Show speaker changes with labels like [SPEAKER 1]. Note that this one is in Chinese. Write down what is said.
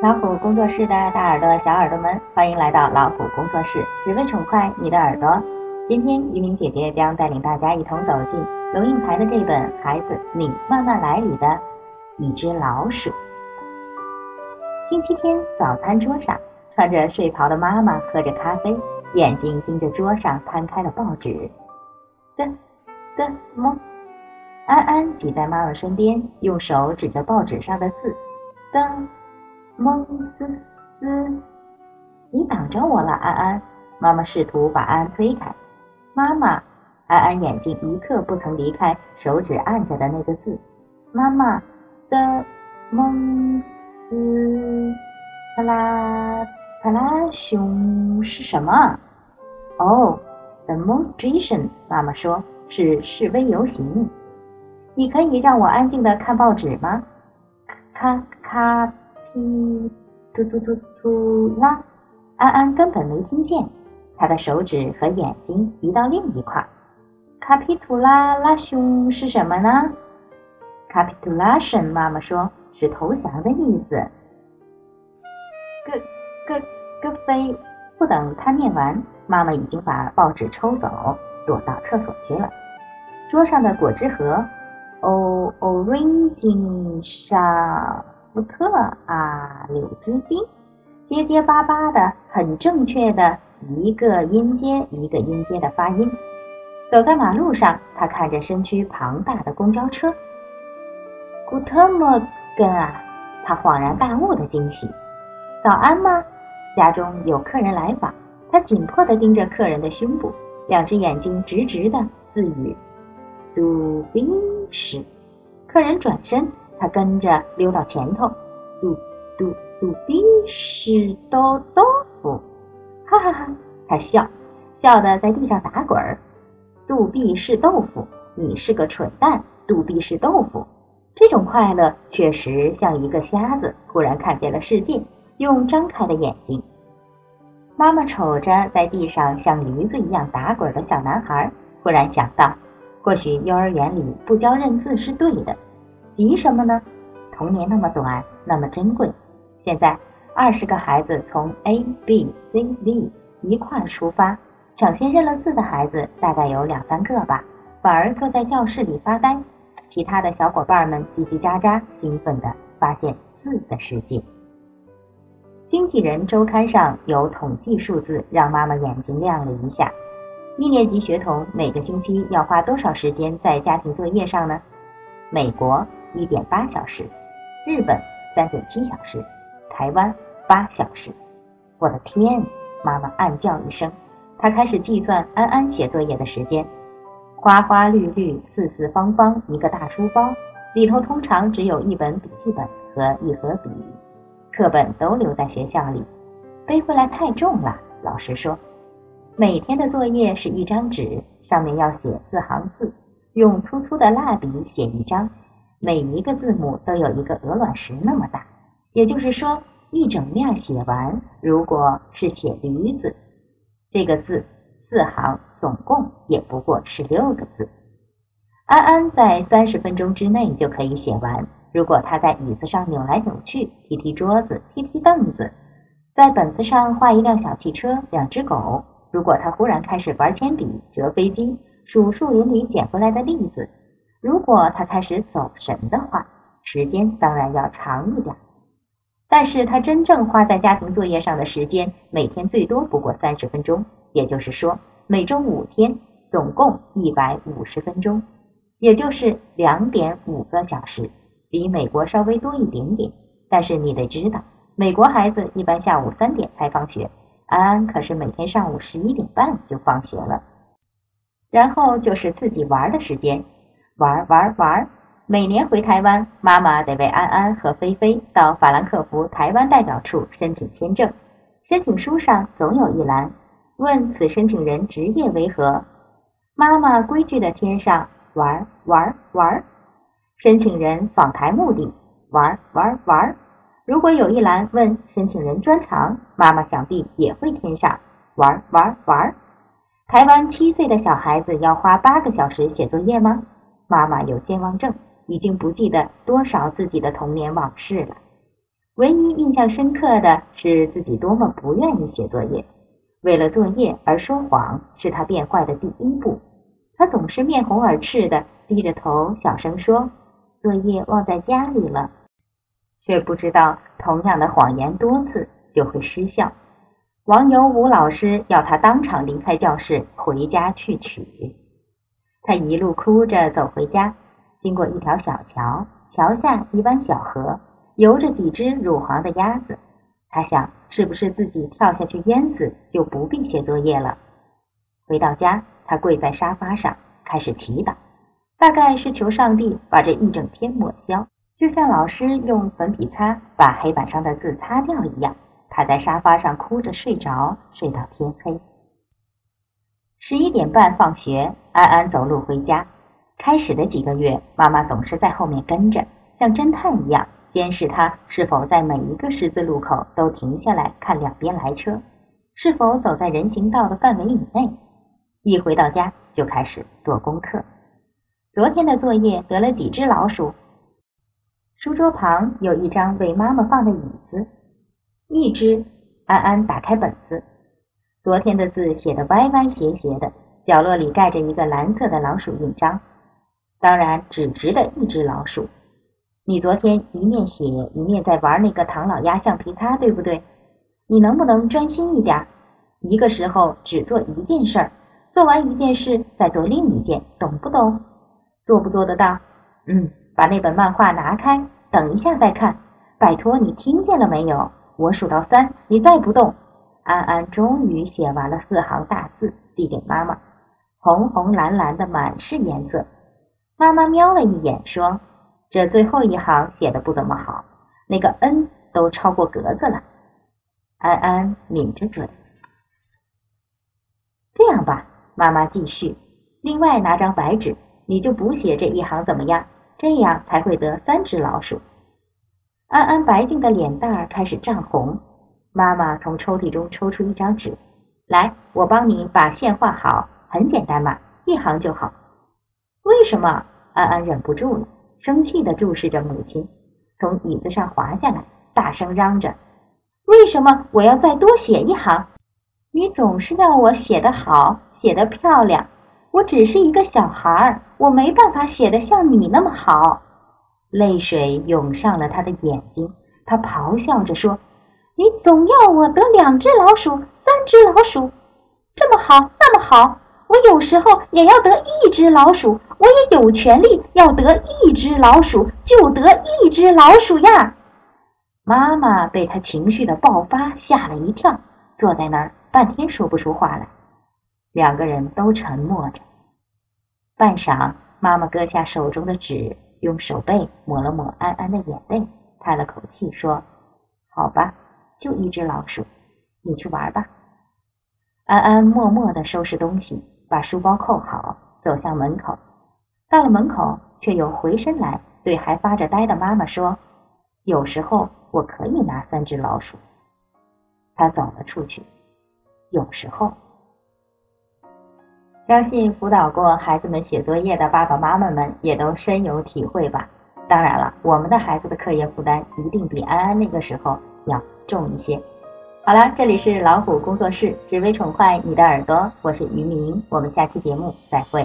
[SPEAKER 1] 老虎工作室的大耳朵、小耳朵们，欢迎来到老虎工作室，只为宠坏你的耳朵。今天，于明姐姐将带领大家一同走进龙应台的这本《孩子，你慢慢来》里的一只老鼠。星期天早餐桌上，穿着睡袍的妈妈喝着咖啡，眼睛盯着桌上摊开的报纸。的的么？安安挤在妈妈身边，用手指着报纸上的字。的。蒙斯斯，你挡着我了，安安。妈妈试图把安安推开。妈妈，安安眼睛一刻不曾离开手指按着的那个字。妈妈的蒙斯，啪啦啪啦熊是什么？哦，demonstration。妈妈说是示威游行。你可以让我安静的看报纸吗？咔咔。噼，突突突突啦！安安根本没听见，他的手指和眼睛移到另一块。卡皮图拉拉熊是什么呢？Capitulation，妈妈说是投降的意思。咯咯咯飞！不等他念完，妈妈已经把报纸抽走，躲到厕所去了。桌上的果汁盒哦 orange 沙。福特啊，柳枝丁，结结巴巴的，很正确的一个音阶一个音阶的发音。走在马路上，他看着身躯庞大的公交车。古特莫根啊，他恍然大悟的惊喜。早安吗？家中有客人来访，他紧迫的盯着客人的胸部，两只眼睛直直的自语：“杜宾士。”客人转身。他跟着溜到前头，杜杜杜比是豆豆腐，哈哈哈！他笑，笑得在地上打滚儿。杜比是豆腐，你是个蠢蛋。杜比是豆腐，这种快乐确实像一个瞎子忽然看见了世界，用张开的眼睛。妈妈瞅着在地上像驴子一样打滚的小男孩，忽然想到，或许幼儿园里不教认字是对的。急什么呢？童年那么短，那么珍贵。现在二十个孩子从 A B C D 一块出发，抢先认了字的孩子大概有两三个吧，反而坐在教室里发呆。其他的小伙伴们叽叽喳喳，兴奋地发现字的世界。经纪人周刊上有统计数字，让妈妈眼睛亮了一下。一年级学童每个星期要花多少时间在家庭作业上呢？美国。一点八小时，日本三点七小时，台湾八小时。我的天！妈妈暗叫一声，她开始计算安安写作业的时间。花花绿绿、四四方方一个大书包，里头通常只有一本笔记本和一盒笔，课本都留在学校里，背回来太重了。老师说，每天的作业是一张纸，上面要写四行字，用粗粗的蜡笔写一张。每一个字母都有一个鹅卵石那么大，也就是说，一整面写完，如果是写驴子这个字，四行总共也不过十六个字。安安在三十分钟之内就可以写完。如果他在椅子上扭来扭去，踢踢桌子，踢踢凳子，在本子上画一辆小汽车，两只狗。如果他忽然开始玩铅笔、折飞机、数树林里捡回来的栗子。如果他开始走神的话，时间当然要长一点。但是他真正花在家庭作业上的时间，每天最多不过三十分钟，也就是说，每周五天，总共一百五十分钟，也就是两点五个小时，比美国稍微多一点点。但是你得知道，美国孩子一般下午三点才放学，安安可是每天上午十一点半就放学了，然后就是自己玩的时间。玩玩玩！每年回台湾，妈妈得为安安和菲菲到法兰克福台湾代表处申请签证。申请书上总有一栏，问此申请人职业为何。妈妈规矩的填上玩玩玩。申请人访台目的玩玩玩。如果有一栏问申请人专长，妈妈想必也会填上玩玩玩。台湾七岁的小孩子要花八个小时写作业吗？妈妈有健忘症，已经不记得多少自己的童年往事了。唯一印象深刻的是自己多么不愿意写作业，为了作业而说谎是他变坏的第一步。他总是面红耳赤的低着头小声说：“作业忘在家里了。”却不知道同样的谎言多次就会失效。王有武老师要他当场离开教室，回家去取。他一路哭着走回家，经过一条小桥，桥下一湾小河。游着几只乳黄的鸭子，他想，是不是自己跳下去淹死，就不必写作业了？回到家，他跪在沙发上开始祈祷，大概是求上帝把这一整天抹消，就像老师用粉笔擦把黑板上的字擦掉一样。他在沙发上哭着睡着，睡到天黑。十一点半放学，安安走路回家。开始的几个月，妈妈总是在后面跟着，像侦探一样。监视他是否在每一个十字路口都停下来看两边来车，是否走在人行道的范围以内。一回到家就开始做功课。昨天的作业得了几只老鼠？书桌旁有一张为妈妈放的椅子，一只。安安打开本子，昨天的字写的歪歪斜斜的，角落里盖着一个蓝色的老鼠印章，当然只值得一只老鼠。你昨天一面写一面在玩那个唐老鸭橡皮擦，对不对？你能不能专心一点？一个时候只做一件事儿，做完一件事再做另一件，懂不懂？做不做得到？嗯，把那本漫画拿开，等一下再看。拜托你听见了没有？我数到三，你再不动。安安终于写完了四行大字，递给妈妈，红红蓝蓝的满是颜色。妈妈瞄了一眼，说。这最后一行写的不怎么好，那个 n 都超过格子了。安安抿着嘴。这样吧，妈妈继续。另外拿张白纸，你就补写这一行怎么样？这样才会得三只老鼠。安安白净的脸蛋儿开始涨红。妈妈从抽屉中抽出一张纸，来，我帮你把线画好，很简单嘛，一行就好。为什么？安安忍不住了。生气地注视着母亲，从椅子上滑下来，大声嚷着：“为什么我要再多写一行？你总是要我写得好，写得漂亮。我只是一个小孩儿，我没办法写得像你那么好。”泪水涌上了他的眼睛，他咆哮着说：“你总要我得两只老鼠，三只老鼠，这么好，那么好。”我有时候也要得一只老鼠，我也有权利要得一只老鼠，就得一只老鼠呀！妈妈被他情绪的爆发吓了一跳，坐在那儿半天说不出话来。两个人都沉默着。半晌，妈妈搁下手中的纸，用手背抹了抹安安的眼泪，叹了口气说：“好吧，就一只老鼠，你去玩吧。”安安默默地收拾东西。把书包扣好，走向门口。到了门口，却又回身来，对还发着呆的妈妈说：“有时候我可以拿三只老鼠。”他走了出去。有时候，相信辅导过孩子们写作业的爸爸妈妈们也都深有体会吧。当然了，我们的孩子的课业负担一定比安安那个时候要重一些。好了这里是老虎工作室只为宠坏你的耳朵我是渔民我们下期节目再会。